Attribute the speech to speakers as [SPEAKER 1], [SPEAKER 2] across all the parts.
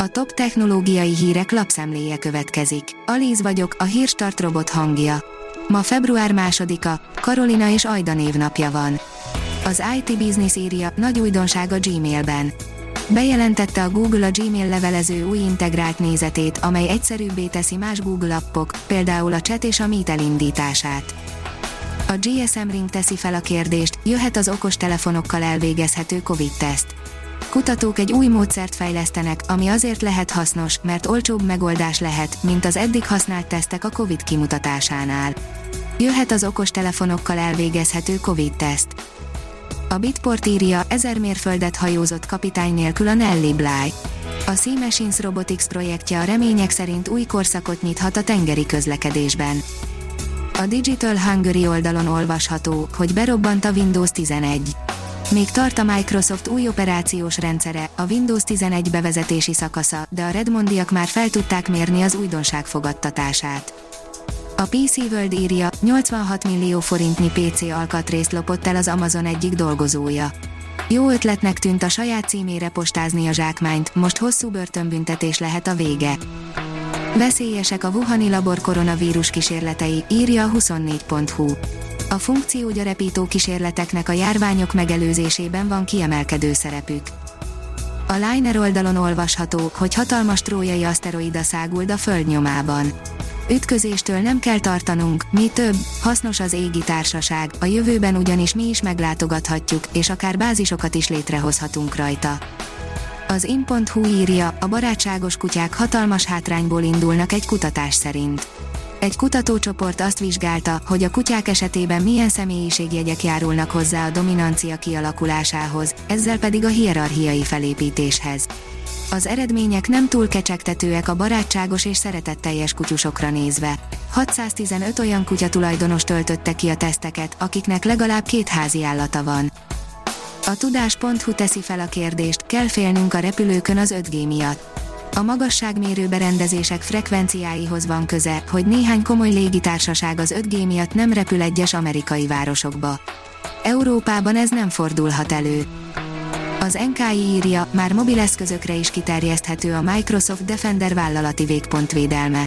[SPEAKER 1] A top technológiai hírek lapszemléje következik. Alíz vagyok, a hírstart robot hangja. Ma február másodika, Karolina és Ajda névnapja van. Az IT Business írja, nagy újdonság a Gmailben. Bejelentette a Google a Gmail levelező új integrált nézetét, amely egyszerűbbé teszi más Google appok, például a chat és a Meet elindítását. A GSM Ring teszi fel a kérdést, jöhet az okos telefonokkal elvégezhető COVID-teszt. Kutatók egy új módszert fejlesztenek, ami azért lehet hasznos, mert olcsóbb megoldás lehet, mint az eddig használt tesztek a COVID kimutatásánál. Jöhet az okos telefonokkal elvégezhető COVID-teszt. A Bitport írja, ezer mérföldet hajózott kapitány nélkül a Nelly Bly. A Sea Machines Robotics projektje a remények szerint új korszakot nyithat a tengeri közlekedésben. A Digital Hungary oldalon olvasható, hogy berobbant a Windows 11. Még tart a Microsoft új operációs rendszere, a Windows 11 bevezetési szakasza, de a Redmondiak már fel tudták mérni az újdonság fogadtatását. A PC World írja, 86 millió forintnyi PC alkatrészt lopott el az Amazon egyik dolgozója. Jó ötletnek tűnt a saját címére postázni a zsákmányt, most hosszú börtönbüntetés lehet a vége. Veszélyesek a Wuhani labor koronavírus kísérletei, írja a 24.hu. A funkciógyarepító kísérleteknek a járványok megelőzésében van kiemelkedő szerepük. A Liner oldalon olvasható, hogy hatalmas trójai aszteroida száguld a Föld nyomában. Ütközéstől nem kell tartanunk, mi több, hasznos az égi társaság, a jövőben ugyanis mi is meglátogathatjuk, és akár bázisokat is létrehozhatunk rajta. Az in.hu írja, a barátságos kutyák hatalmas hátrányból indulnak egy kutatás szerint. Egy kutatócsoport azt vizsgálta, hogy a kutyák esetében milyen személyiségjegyek járulnak hozzá a dominancia kialakulásához, ezzel pedig a hierarchiai felépítéshez. Az eredmények nem túl kecsegtetőek a barátságos és szeretetteljes kutyusokra nézve. 615 olyan kutya tulajdonos töltötte ki a teszteket, akiknek legalább két házi állata van. A tudás.hu teszi fel a kérdést, kell félnünk a repülőkön az 5G miatt. A magasságmérő berendezések frekvenciáihoz van köze, hogy néhány komoly légitársaság az 5G miatt nem repül egyes amerikai városokba. Európában ez nem fordulhat elő. Az NKI írja, már mobileszközökre is kiterjeszthető a Microsoft Defender vállalati végpontvédelme.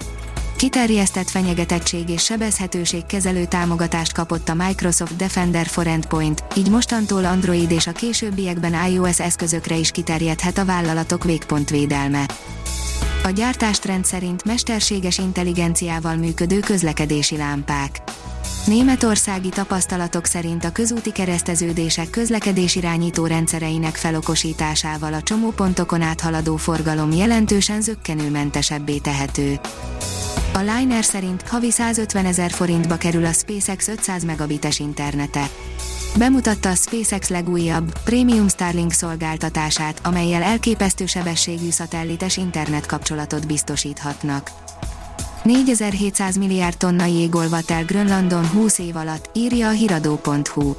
[SPEAKER 1] Kiterjesztett fenyegetettség és sebezhetőség kezelő támogatást kapott a Microsoft Defender for Endpoint, így mostantól Android és a későbbiekben iOS eszközökre is kiterjedhet a vállalatok végpontvédelme. A gyártástrend szerint mesterséges intelligenciával működő közlekedési lámpák. Németországi tapasztalatok szerint a közúti kereszteződések közlekedésirányító rendszereinek felokosításával a csomópontokon áthaladó forgalom jelentősen zöggenőmentesebbé tehető. A Liner szerint havi 150 ezer forintba kerül a SpaceX 500 megabites internete. Bemutatta a SpaceX legújabb, Premium Starlink szolgáltatását, amelyel elképesztő sebességű szatellites internet kapcsolatot biztosíthatnak. 4700 milliárd tonna jég olvadt el Grönlandon 20 év alatt, írja a hiradó.hu.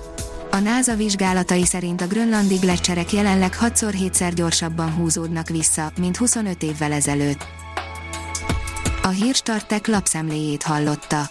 [SPEAKER 1] A NASA vizsgálatai szerint a grönlandi gletszerek jelenleg 6x-7-szer gyorsabban húzódnak vissza, mint 25 évvel ezelőtt. A Hírstartek lapszemléjét hallotta.